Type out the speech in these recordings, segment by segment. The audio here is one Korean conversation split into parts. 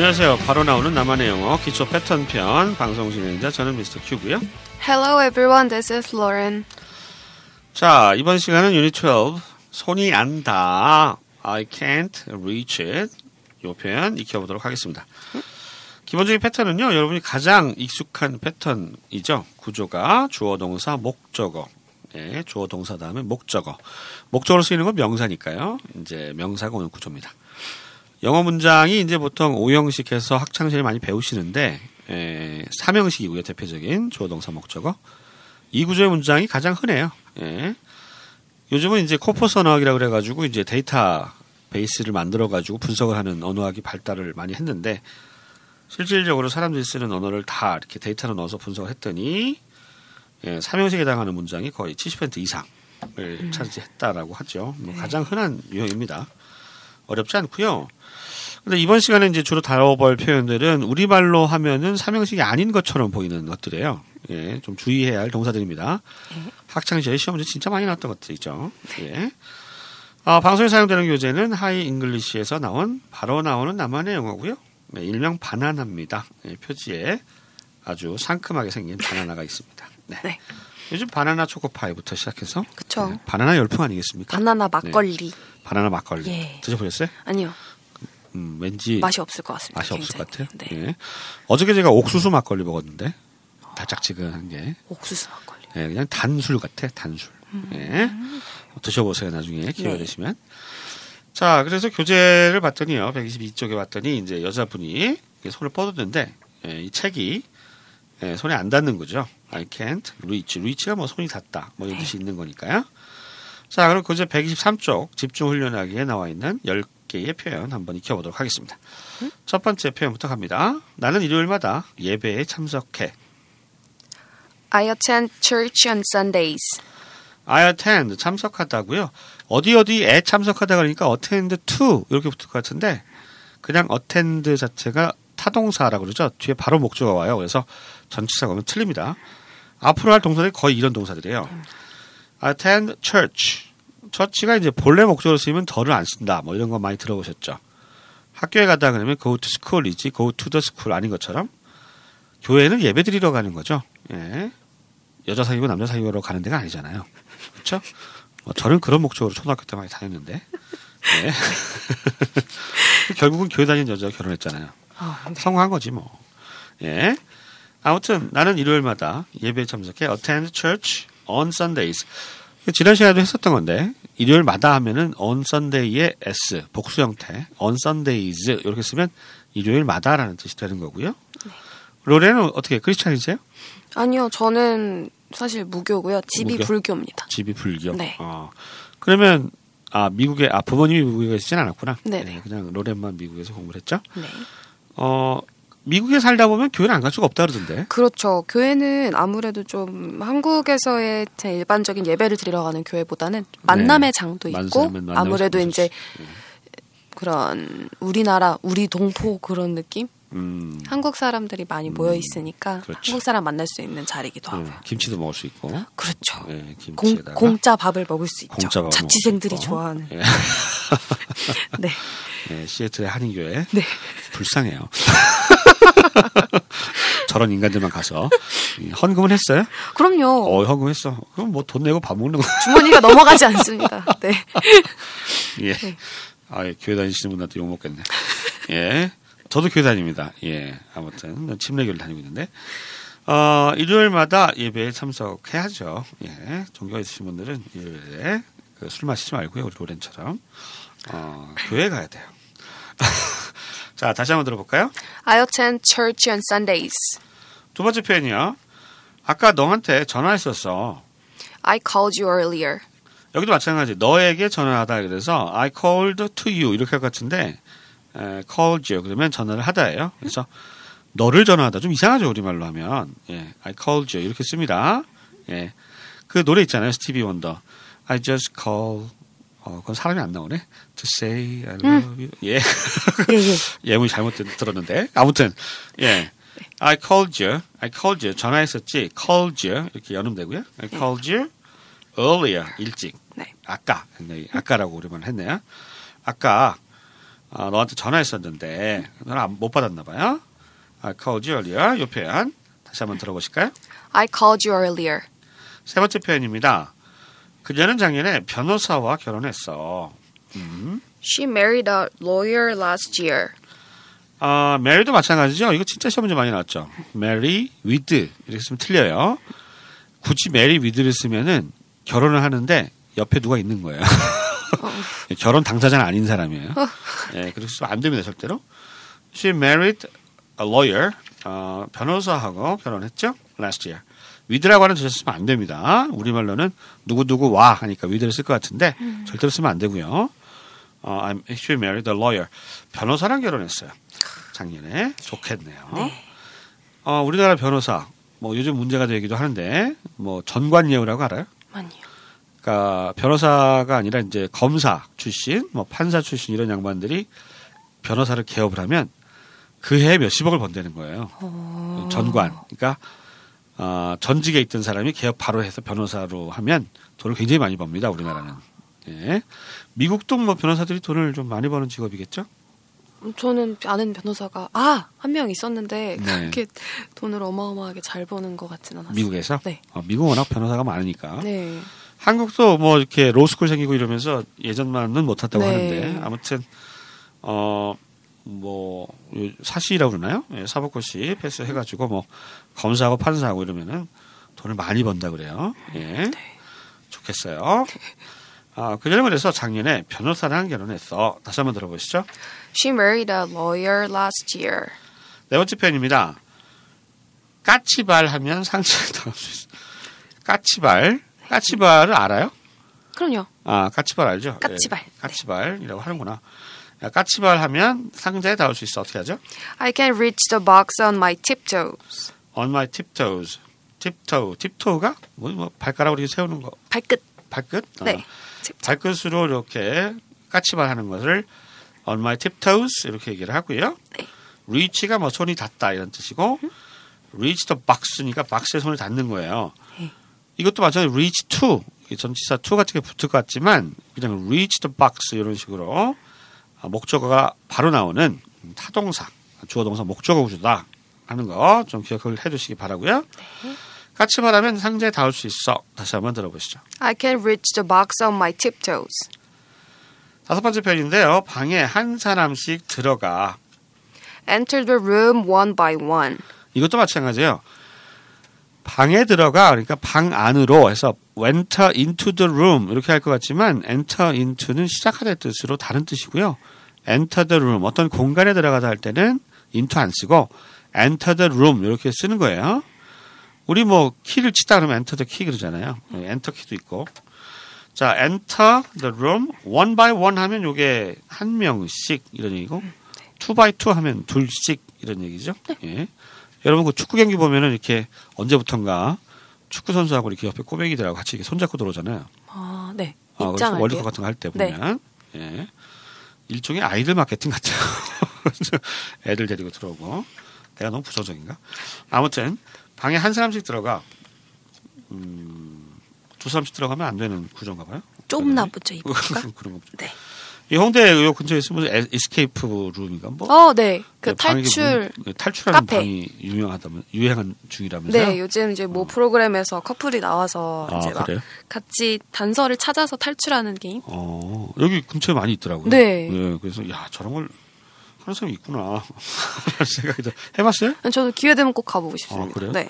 안녕하세요. 바로 나오는 나만의 영어 기초 패턴 편 방송 진행자 저는 미스터 큐고요. Hello everyone, this is Lauren. 자, 이번 시간은 유닛 12 손이 안 닿아 I can't reach it 이 표현 익혀 보도록 하겠습니다. 기본적인 패턴은요. 여러분이 가장 익숙한 패턴이죠. 구조가 주어 동사 목적어 예, 주어 동사 다음에 목적어 목적으로 쓰이는 건 명사니까요. 이제 명사가 오는 구조입니다. 영어 문장이 이제 보통 5형식해서 학창시절에 많이 배우시는데 에, 3형식이고요. 대표적인 주어 동사 목적어. 이 구조의 문장이 가장 흔해요. 예. 요즘은 이제 corpus 언어학이라고 그래가지고 이제 데이터 베이스를 만들어가지고 분석을 하는 언어학이 발달을 많이 했는데 실질적으로 사람들이 쓰는 언어를 다 이렇게 데이터로 넣어서 분석을 했더니 예, 3형식에 해당하는 문장이 거의 70% 이상을 차지했다라고 하죠. 뭐 가장 흔한 유형입니다. 어렵지 않고요. 근데 이번 시간에 이제 주로 다뤄볼 표현들은 우리말로 하면은 삼형식이 아닌 것처럼 보이는 것들이에요. 예, 좀 주의해야 할 동사들입니다. 학창시절에 시험 문제 진짜 많이 나왔던 것들 있죠. 예. 아, 방송에 사용되는 교재는 하이 잉글리시에서 나온 바로 나오는 나만의 영어고요. 네, 일명 바나나입니다. 예, 표지에 아주 상큼하게 생긴 바나나가 있습니다. 네. 네. 요즘 바나나 초코파이부터 시작해서 그쵸. 네, 바나나 열풍 아니겠습니까? 바나나 막걸리. 바나나 막걸리 예. 드셔보셨어요? 아니요, 음, 왠지 맛이 없을 것 같습니다. 맛이 없을 것 굉장히. 같아요. 네. 예. 어저께 제가 옥수수 막걸리 먹었는데 달짝지근한 게 옥수수 막걸리. 예, 그냥 단술 같아 단술. 예. 드셔보세요 나중에 기회 가 네. 되시면. 자 그래서 교재를 봤더니요 122쪽에 봤더니 이제 여자분이 손을 뻗었는데 예, 이 책이 예, 손에 안 닿는 거죠. I can't reach. reach가 뭐 손이 닿다 뭐 이런 뜻이 있는 거니까요. 자 그럼 교재 123쪽 집중 훈련하기에 나와 있는 10 개의 표현 한번 익혀보도록 하겠습니다. 첫 번째 표현부터 갑니다. 나는 일요일마다 예배에 참석해. I attend church on Sundays. I attend 참석하다고요. 어디 어디에 참석하다 그러니까 attend to 이렇게 붙을 것 같은데 그냥 attend 자체가 타동사라고 그러죠. 뒤에 바로 목조가 와요. 그래서 전치사가 오면 틀립니다. 앞으로 할 동사들이 거의 이런 동사들이에요. attend church. 처치가 이제 본래 목적으로 쓰이면 더를 안 쓴다. 뭐 이런 거 많이 들어보셨죠. 학교에 가다 그러면 go to school이지 go to the school 아닌 것처럼 교회는 예배 드리러 가는 거죠. 예. 여자 사귀고 남자 사귀러 가는 데가 아니잖아요. 그렇죠? 어, 저는 그런 목적으로 초등학교 때 많이 다녔는데 예. 결국은 교회 다니는 여자가 결혼했잖아요. 아, 네. 성공한 거지 뭐. 예. 아무튼 나는 일요일마다 예배에 참석해 attend church on Sundays. 지난 시간에도 했었던 건데 일요일마다 하면은 on Sunday의 s 복수 형태 on Sundays 이렇게 쓰면 일요일마다라는 뜻이 되는 거고요. 로레는 어떻게 크리스찬이세요? 아니요, 저는 사실 무교고요. 집이 무교? 불교입니다. 집이 불교. 네. 어. 그러면 아 미국에 아 부모님이 미국에 계시진 않았구나. 네네. 예, 그냥 로렌만 미국에서 공부를 했죠. 네. 어 미국에 살다 보면 교회는 안 갈 수가 없다 그러던데. 그렇죠. 교회는 아무래도 좀 한국에서의 제 일반적인 예배를 드리러 가는 교회보다는 만남의 장도 있고 만남의- 아무래도 장도 이제. 그런 우리나라 우리 동포 그런 느낌? 음. 한국 사람들이 많이 모여 있으니까 그렇죠. 한국 사람 만날 수 있는 자리이기도 하고요. 예, 김치도 먹을 수 있고. 그렇죠. 예, 공, 공짜 밥을 먹을 수 있죠. 공짜 자취생들이. 좋아하는. 예. 네. 예, 시애틀의 한인교회 네. 불쌍해요. 저런 인간들만 가서 이, 헌금은 했어요? 그럼요. 어, 헌금했어. 그럼 뭐 돈 내고 밥 먹는 거. 주머니가 넘어가지 않습니다. 네. 예. 아, 예, 교회 다니시는 분한테 욕 먹겠네. 예. 저도 교회 다닙니다. 예. 아무튼 침례교를 다니고 있는데 어, 일요일마다 예배에 참석해야죠. 예. 종교가 있으신 분들은 일요일에 그 술 마시지 말고요. 우리 로렌처럼 어, 교회 가야 돼요. 자, 다시 한번 들어볼까요? I attend church on Sundays. 두 번째 표현이요. 아까 너한테 전화했었어. I called you earlier. 여기도 마찬가지. 너에게 전화하다 그래서 I called to you 이렇게 할 것 같은데 에, called you 그러면 전화를 하다예요. 그래서 너를 전화하다 좀 이상하죠 우리말로 하면 예, I called you 이렇게 씁니다. 예, 그 노래 있잖아요 스티비 원더. I just call 어, 그건 사람이 안 나오네. To say I love you. 예. 예, 예. 예문이 잘못 들- 들었는데 아무튼 예. I called you. I called you. 전화했었지. called you 이렇게 연음 되고요. I called you earlier 일찍. 네. 아까 네, 아까라고 우리만 했네요. 아까 아, 너한테 전화했었는데 너는 안- 못 받았나 봐요. I called you earlier. 이 표현 다시 한번 들어보실까요? I called you earlier. 세 번째 표현입니다. 그녀는 작년에 변호사와 결혼했어. 음. She married a lawyer last year. 아, mary도 마찬가지죠. 이거 진짜 시험 문제 많이 나왔죠. marry with 이렇게 쓰면 틀려요. 굳이 marry with를 쓰면은 결혼을 하는데 옆에 누가 있는 거예요. 결혼 당사자는 아닌 사람이에요. 예, 그래서 쓰면 안 됩니다, 절대로. She married a lawyer. 어, 변호사하고 결혼했죠. last year. With라고 하는 뜻을 쓰면 안 됩니다. 우리말로는 누구누구 와 하니까 with를 쓸 것 같은데 절대로 쓰면 안 되고요. 어, I'm actually married a lawyer. 변호사랑 결혼했어요. 작년에 좋겠네요. 어, 우리나라 변호사 뭐 요즘 문제가 되기도 하는데 뭐 전관예우라고 알아요? 아니요. 그러니까 변호사가 아니라 이제 검사 출신, 뭐 판사 출신 이런 양반들이 변호사를 개업을 하면 그 해에 몇십억을 번다는 거예요. 전관. 그러니까 어, 전직에 있던 사람이 개업 바로 해서 변호사로 하면 돈을 굉장히 많이 법니다. 우리나라는. 예. 미국도 뭐 변호사들이 돈을 좀 많이 버는 직업이겠죠? 저는 아는 변호사가 아 한 명 있었는데 네. 그렇게 돈을 어마어마하게 잘 버는 것 같진 않았어요. 미국에서? 네. 어, 미국 워낙 변호사가 많으니까. 네. 한국도 뭐 이렇게 로스쿨 생기고 이러면서 예전만은 못했다고 네. 하는데 아무튼 어 뭐 사시라고 그러나요? 예, 사법고시 패스해가지고 뭐 검사하고 판사하고 이러면은 돈을 많이 번다 그래요. 예, 좋겠어요. 아 그전에 그래서 작년에 변호사랑 결혼했어. 다시 한번 들어보시죠. She married a lawyer last year. 네 번째 표현입니다. 까치발 하면 상처를 당할 수 있어. 까치발, 까치발을 알아요? 그럼요. 아, 까치발 알죠? 까치발. 예, 까치발이라고 하는구나. 야, 까치발 하면 상자에 닿을 수 있어. 어떻게 하죠? I can reach the box on my tiptoes. On my tiptoes. tiptoe. tiptoe가 뭐, 뭐 발가락으로 이렇게 세우는 거. 발끝. 발끝? 어, 네. tiptoe. 발끝으로 이렇게 까치발 하는 것을 on my tiptoes 이렇게 얘기를 하고요. 네. reach가 뭐 손이 닿다 이런 뜻이고 reach the box니까 박스에 손을 닿는 거예요. 네. 이것도 마찬가지로 reach to 이 전치사 to 같은 게 붙을 것 같지만 그냥 reach the box 이런 식으로 아, 목적어가 바로 나오는 타동사 주어 동사 목적어 구조다 하는 거 좀 기억을 해두시기 바라고요. 같이 말하면 상자에 닿을 수 있어. 다시 한번 들어보시죠. I can reach the box on my tiptoes. 다섯 번째 표현인데요. 방에 한 사람씩 들어가. Enter the room one by one. 이것도 마찬가지예요. 방에 들어가 그러니까 방 안으로 해서 enter into the room 이렇게 할 것 같지만 enter into는 시작하다의 뜻으로 다른 뜻이고요. enter the room 어떤 공간에 들어가다 할 때는 into 안 쓰고 enter the room 이렇게 쓰는 거예요. 우리 뭐 키를 치다 그러면 enter the key 그러잖아요. 네, enter 키도 있고. 자, enter the room one by one 하면 요게 한 명씩 이런 얘기고 two by two 하면 둘씩 이런 얘기죠. 예. 여러분 그 축구 경기 보면은 이렇게 언제부턴가 축구 선수하고 이렇게 옆에 꼬맹이들하고 같이 이렇게 손잡고 들어오잖아요. 아, 네. 입장할 월드컵 때. 같은 거 할때 네. 보면 예. 일종의 아이들 마케팅 같아요. 애들 데리고 들어오고 내가 너무 부정적인가? 아무튼 방에 한 사람씩 들어가 음, 두 사람씩 들어가면 안 되는 구조인가 봐요. 좀 나쁘죠, 이거가. 그런 거 보죠. 네. 이 홍대 요 근처에 있으면 에- escape room인가 뭐 어, 네. 그 네, 탈출. 문- 탈출하는 카페. 방이 유명하다면 유행한 중이라면서요? 네, 요즘 이제 뭐 프로그램에서 커플이 나와서 아, 이제 막 그래요? 같이 단서를 찾아서 탈출하는 게임. 어, 여기 근처에 많이 있더라고요. 네. 예, 그래서 야 저런 걸 하는 사람이 있구나 생각이 들. 해봤어요? 저도 기회 되면 꼭 가보고 싶습니다. 아, 그래요? 네.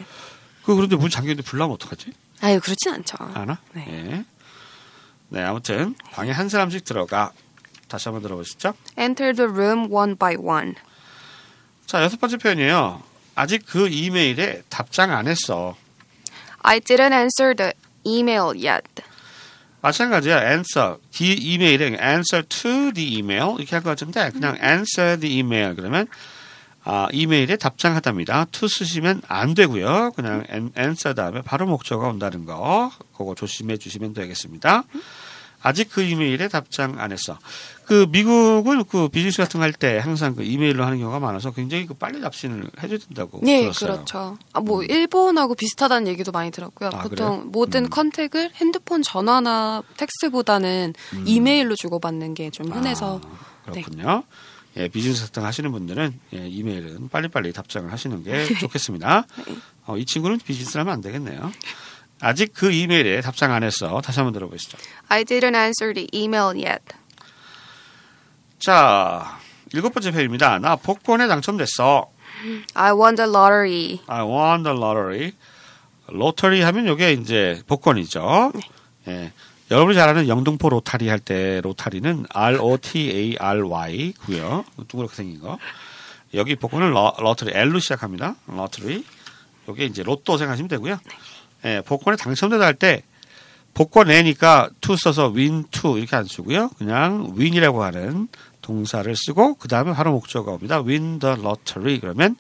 그 그런데 문 잠겼는데 불나면 어떡하지? 아유, 그렇진 않죠. 아나? 네. 예. 네, 아무튼 방에 한 사람씩 들어가. 다시 한번 들어보시죠. Enter the room one by one. 자, 여섯 번째 표현이에요. 아직 그 이메일에 답장 안 했어. I didn't answer the email yet. 마찬가지야. answer. 디 이메일에 answer to the email 이렇게 할 것 같은데 그냥 answer the email 그러면 아, 이메일에 답장하답니다. to 쓰시면 안 되고요. 그냥 an- answer 다음에 바로 목적어가 온다는 거 그거 조심해 주시면 되겠습니다. 아직 그 이메일에 답장 안 했어. 그 미국은 그 비즈니스 같은 거 할 때 항상 그 이메일로 하는 경우가 많아서 굉장히 그 빨리 답신을 해줘야 된다고 네, 들었어요. 그렇죠. 아, 뭐 일본하고 비슷하다는 얘기도 많이 들었고요. 아, 보통 그래요? 모든 음. 컨택을 핸드폰 전화나 텍스보다는 이메일로 주고받는 게 좀 흔해서 아, 그렇군요. 예, 비즈니스 등 하시는 분들은 예, 이메일은 빨리빨리 답장을 하시는 게 좋겠습니다. 어, 이 친구는 비즈니스를 하면 안 되겠네요. 아직 그 이메일에 답장 안 했어. 다시 한번 들어보시죠. I didn't answer the email yet. 자, 일곱 번째 페이지입니다. 나 복권에 당첨됐어. I won the lottery. I won the lottery. 로터리 하면 이게 이제 복권이죠. 예. 여러분이 잘 아는 영등포 로타리 할 때 로타리는 R O T A R Y고요. 둥그렇게 생긴 거. 여기 복권은 lo, lottery L로 시작합니다. lottery. 요게 이제 로또 생각하시면 되고요. 예, 복권에 당첨되다 할 때 복권 내니까 to 써서 win to 이렇게 안 쓰고요. 그냥 win이라고 하는 동사를 쓰고 그 다음에 바로 목적어가 옵니다. win the lottery 그러면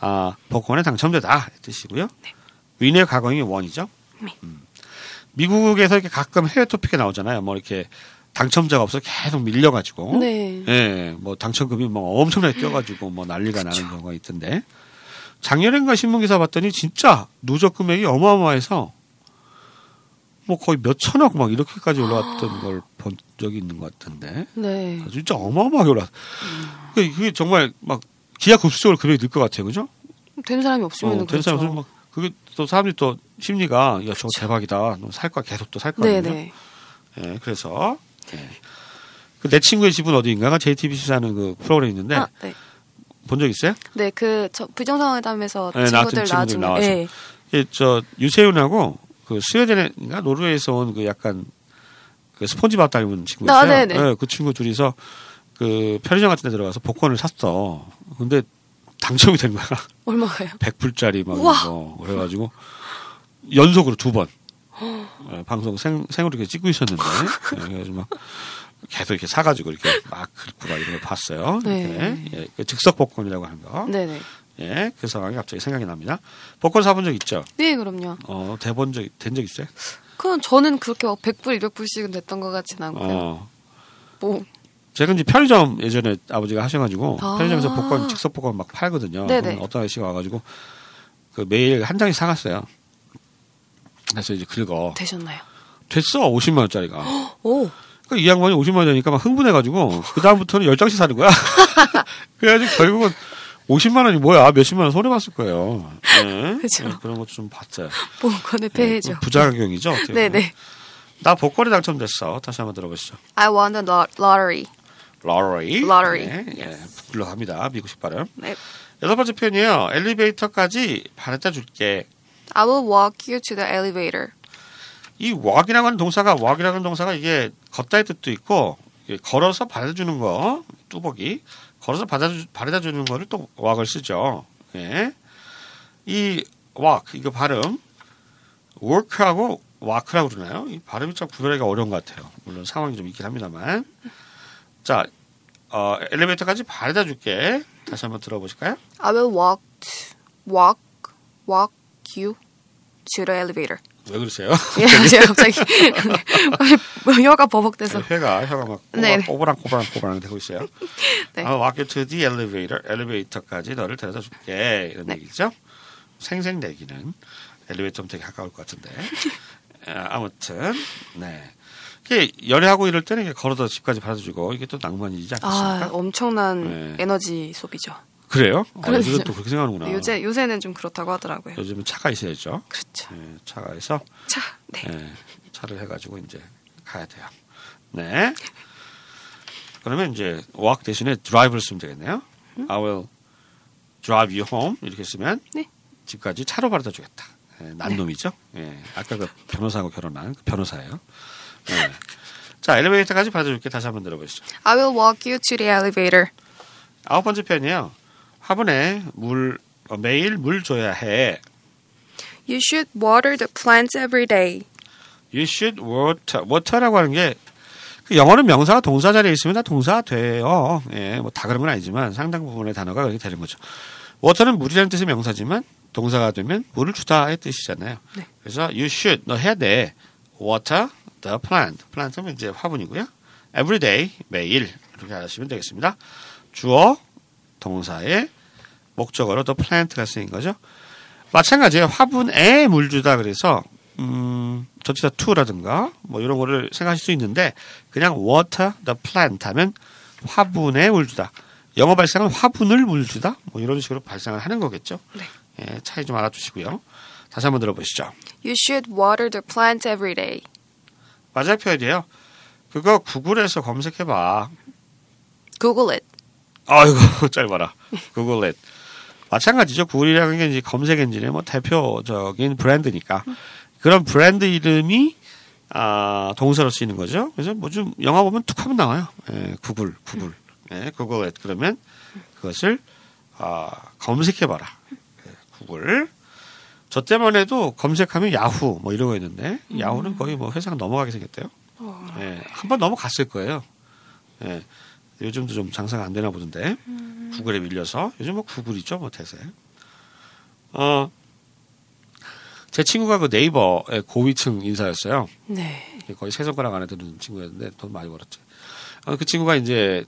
아, 복권에 당첨되다 이 뜻이고요. 윈의 과거형이 원이죠. 네. 음. 미국에서 이렇게 가끔 해외 토픽에 나오잖아요. 뭐 이렇게 당첨자가 없어 계속 밀려가지고, 네. 예, 뭐 당첨금이 뭐 엄청나게 뛰어가지고 뭐 난리가 나는 경우가 있던데 작년엔가 신문 기사 봤더니 진짜 누적 금액이 어마어마해서 뭐 거의 몇 천억 막 이렇게까지 올라왔던 걸 본 적이 있는 것 같은데 네. 진짜 어마어마하게 올랐. 그게, 그게 정말 막 기하급수적으로 금액이 늘 것 같아요, 그죠? 되는 사람이 없으면 어, 은 되는 그렇죠. 사람 막 그게 또 사람들이 또 심리가 야 저거 대박이다 살 거야 계속 또 살 거거든요. 네네. 예, 그래서 예. 그내 친구의 집은 어디인가가 JTBC 사는 그 프로그램 있는데 아, 네. 본적 있어요? 네, 그 저, 부정상회담에서 네, 친구들 나중에 나와서. 예. 예, 저 유세윤하고 그 스웨덴인가 노르웨이에서 온 그 약간 그 스폰지밥 닮은 친구 아, 있어요. 네네. 예, 그 친구 둘이서 그 편의점 같은 데 들어가서 복권을 샀어. 근데 당첨이 된 거야. 얼마가요? 100불짜리 막 우와. 이거 그래가지고 연속으로 두번 예, 방송 생, 생으로 이렇게 찍고 있었는데 예, 그래가지고 막 계속 이렇게 사가지고 이렇게 막 긁고 막 이런 걸 봤어요. 네. 예, 그 즉석 복권이라고 하는 거. 네네. 예, 그 상황이 갑자기 생각이 납니다. 복권 사본 적 있죠? 네, 그럼요. 어, 대본 적, 된 적 있어요? 그건 저는 그렇게 막 100불, 200불씩은 됐던 것 같진 않고요. 어. 뭐, 제가 이제 편의점 예전에 아버지가 하셔가지고 아. 편의점에서 복권, 즉석 복권 막 팔거든요. 네네. 그럼 어떤 아저씨가 와가지고 그 매일 한 장씩 사갔어요. 그래서 이제 긁어. 되셨나요? 됐어, 50만 원짜리가. 오, 그이 양반이 50만 원이니까 막 흥분해가지고 그 다음부터는 열 장씩 사는 거야. 그래가지고 결국은 50만 원이 뭐야 몇십만 원 손해 봤을 거예요. 네. 그죠. 네, 그런 것도 좀 봤어요. 복권의 네, 폐해죠. 부작용이죠. 어떻게 보면. 네네. 나 복권에 당첨됐어. 다시 한번 들어보시죠. I won the lo- lottery. lottery. Lottery. 네, 예, 불러갑니다. 미국식 발음. 네. 여덟 번째 표현이에요. 엘리베이터까지 바래다 줄게. I will walk you to the elevator. 이 walk이라고 하는 동사가 walk이라고 하는 동사가 이게 걷다의 뜻도 있고 걸어서 바래다 주는 거 뚜벅이 걸어서 바래다, 주는 거를 또 walk을 쓰죠. 예. 이 walk 이거 발음 work하고 walk라고 그러나요? 이 발음이 참 구별하기가 어려운 것 같아요. 물론 상황이 좀 있긴 합니다만. 자, 어, 엘리베이터까지 바래다 줄게. 다시 한번 들어보실까요? I will walk, walk, walk you to the elevator. 왜 그러세요? 예, 제가 갑자기 혀가 버벅대서. 혀가 혀가 막 네. 꼬부랑 꼬부랑 꼬부랑 되고 있어요. 네. I'll walk you to the elevator. 엘리베이터까지 너를 데려다 줄게. 이런 네. 얘기죠. 생생 내기는 엘리베이터면 되게 가까울 것 같은데. 아, 아무튼 네. 이게 연애하고 이럴 때는 걸어서 집까지 받아주고 이게 또 낭만이지 아, 않겠습니까? 엄청난 네. 에너지 소비죠. 그래요? 어, 그러죠. 요즘은 또 그렇게 생각하는구나. 요새 요새는 좀 그렇다고 하더라고요. 요즘은 차가 있어야죠. 그렇죠. 예, 차가 해서 자, 네. 예, 차를 해가지고 이제 가야 돼요. 네. 그러면 이제 walk 대신에 drive를 쓰면 되겠네요. I will drive you home 이렇게 쓰면 네. 집까지 차로 바래다 주겠다. 예, 난 놈이죠. 예, 아까 그 변호사하고 결혼한 그 변호사예요. 예. 자 엘리베이터까지 바래다 줄게 다시 한번 들어보시죠. I will walk you to the elevator. 아홉 번째 편이에요. 화분에 물 어, 매일 물 줘야 해. You should water the plants every day. You should water. water라고 하는 게, 그 영어는 명사가 동사 자리에 있으면 다 동사가 돼요. 예, 뭐 다 그런 건 아니지만 상당 부분의 단어가 그렇게 되는 거죠. water는 물이라는 뜻의 명사지만 동사가 되면 물을 주다의 뜻이잖아요. 네. 그래서 you should, 너 해야 돼. water the plant. plant는 이제 화분이고요. every day, 매일. 이렇게 하시면 되겠습니다. 주어, 동사의 목적어로 the plant가 쓰인 거죠. 마찬가지예요. 화분에 물 주다 그래서 음, 전치사 to라든가 뭐 이런 거를 생각하실 수 있는데 그냥 water the plant 하면 화분에 물 주다. 영어 발생은 화분을 물 주다 뭐 이런 식으로 발생을 하는 거겠죠. 네. 예, 차이 좀 알아두시고요. 다시 한번 들어보시죠. You should water the plant every day. 마지막 표현이에요. 그거 구글에서 검색해봐. Google it. 아이고 짧아라. 구글 넷. 마찬가지죠. 구글이라는 게 이제 검색 엔진의 뭐 대표적인 브랜드니까 그런 브랜드 이름이 아, 동사로 쓰이는 거죠. 그래서 뭐 좀 영화 보면 툭 하면 나와요. 예, 구글, 구글. 예, 구글 넷. 그러면 그것을 아, 검색해봐라. 예, 구글. 저 때만 해도 검색하면 야후 뭐 이러고 있는데 야후는 거의 뭐 회사가 넘어가게 생겼대요. 예, 한 번 넘어갔을 거예요. 예, 요즘도 좀 장사가 안 되나 보던데 구글에 밀려서 요즘 뭐 구글이죠 뭐 대세. 어, 제 친구가 그 네이버의 고위층 인사였어요. 네. 거의 세 손가락 안에 드는 친구였는데 돈 많이 벌었죠. 어, 그 친구가 이제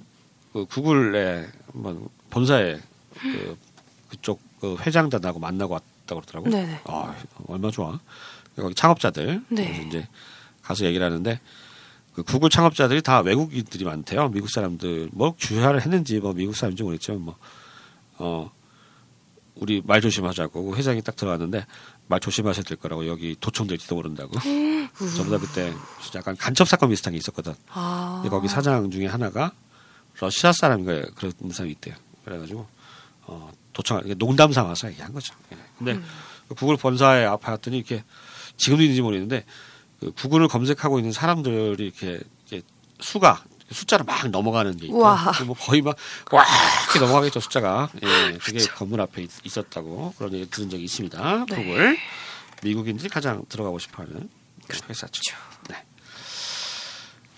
그 구글의 한번 본사에 그 그쪽 그 회장단하고 만나고 왔다고 그러더라고. 네네. 아, 얼마 나 좋아. 거기 창업자들 네. 이제 가서 얘기를 하는데 그 구글 창업자들이 다 외국인들이 많대요. 미국 사람들 뭐 주화를 했는지 뭐 미국 사람인지 모르겠지만 뭐 어. 우리 말 조심하자고 그 회장이 딱 들어갔는데 말 조심하셔야 될 거라고 여기 도청될지도 모른다고 전부 다 그때 약간 간첩 사건 비슷한 게 있었거든 아. 근데 거기 사장 중에 하나가 러시아 사람인가 그런 사람이 있대요. 그래가지고 어, 도청 농담 삼아서 얘기한 거죠. 예. 근데 그 구글 본사에 앞에 왔더니 이렇게 지금도 있는지 모르겠는데 그 구글을 검색하고 있는 사람들이 이렇게, 이렇게 수가 숫자로 막 넘어가는 게 있고 와. 뭐 거의 막와 이렇게 넘어가겠죠 숫자가 예 그게 건물 앞에 있, 있었다고 그런 얘기 들은 적이 있습니다 네. 구글 미국인들이 가장 들어가고 싶어하는 회사죠 네.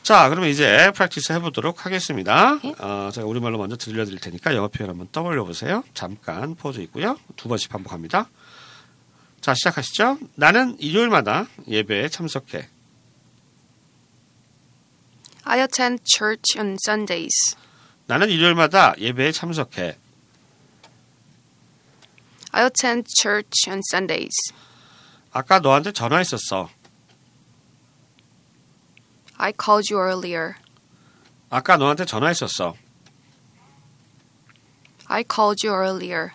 자, 그러면 이제 프랙티스 해보도록 하겠습니다. 네. 어, 제가 우리말로 먼저 들려드릴 테니까 영어 표현 한번 떠올려 보세요. 잠깐 포즈 있고요. 두 번씩 반복합니다. 자, 시작하시죠. 나는 일요일마다 예배에 참석해. I attend church on Sundays. 나는 일요일마다 예배에 참석해. I attend church on Sundays. 아까 너한테 전화했었어. I called you earlier. 아까 너한테 전화했었어. I called you earlier.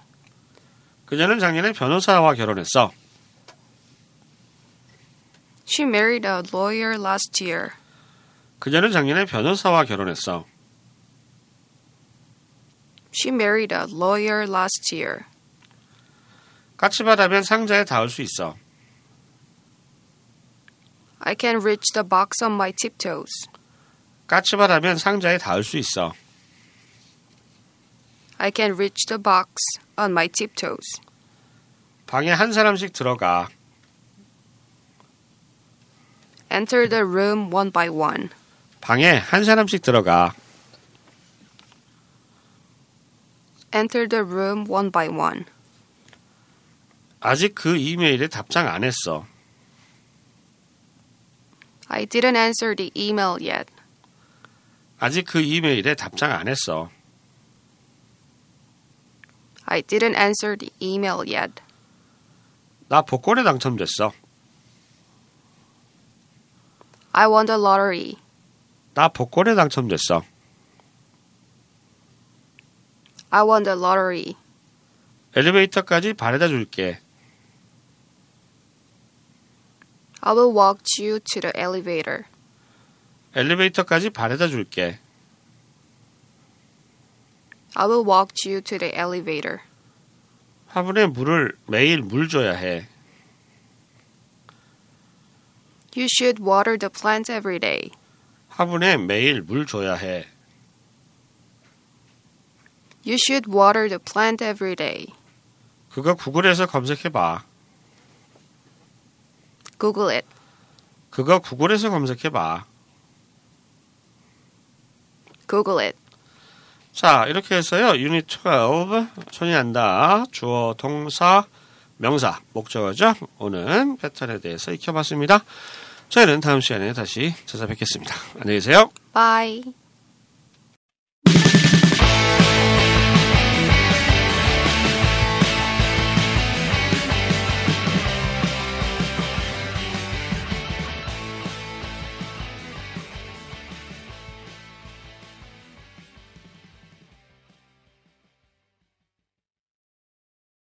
그녀는 작년에 변호사와 결혼했어. She married a lawyer last year. 그녀는 작년에 변호사와 결혼했어. She married a lawyer last year. 까치바라면 상자에 닿을 수 있어. I can reach the box on my tiptoes. 까치바라면 상자에 닿을 수 있어. I can reach the box on my tiptoes. 방에 한 사람씩 들어가. Enter the room one by one. 방에 한 사람씩 들어가. Enter the room one by one. 아직 그 이메일에 답장 안 했어. I didn't answer the email yet. 아직 그 이메일에 답장 안 했어. I didn't answer the email yet. 나 복권에 당첨됐어. I won the lottery. 나 복권에 당첨됐어. I won the lottery. 엘리베이터까지 바래다 줄게. I will walk you to the elevator. 엘리베이터까지 바래다 줄게. I will walk you to the elevator. 화분에 물을 매일 물 줘야 해. You should water the plant every day. 화분에 매일 물 줘야 해. You should water the plant every day. 그거 구글에서 검색해 봐. Google it. 그거 구글에서 검색해 봐. Google it. 자, 이렇게 해서요. 유닛 12 손이 안다. 주어, 동사, 명사, 목적어죠. 오는 패턴에 대해서 익혀봤습니다. 저희는 다음 시간에 다시 찾아뵙겠습니다. 안녕히 계세요. Bye.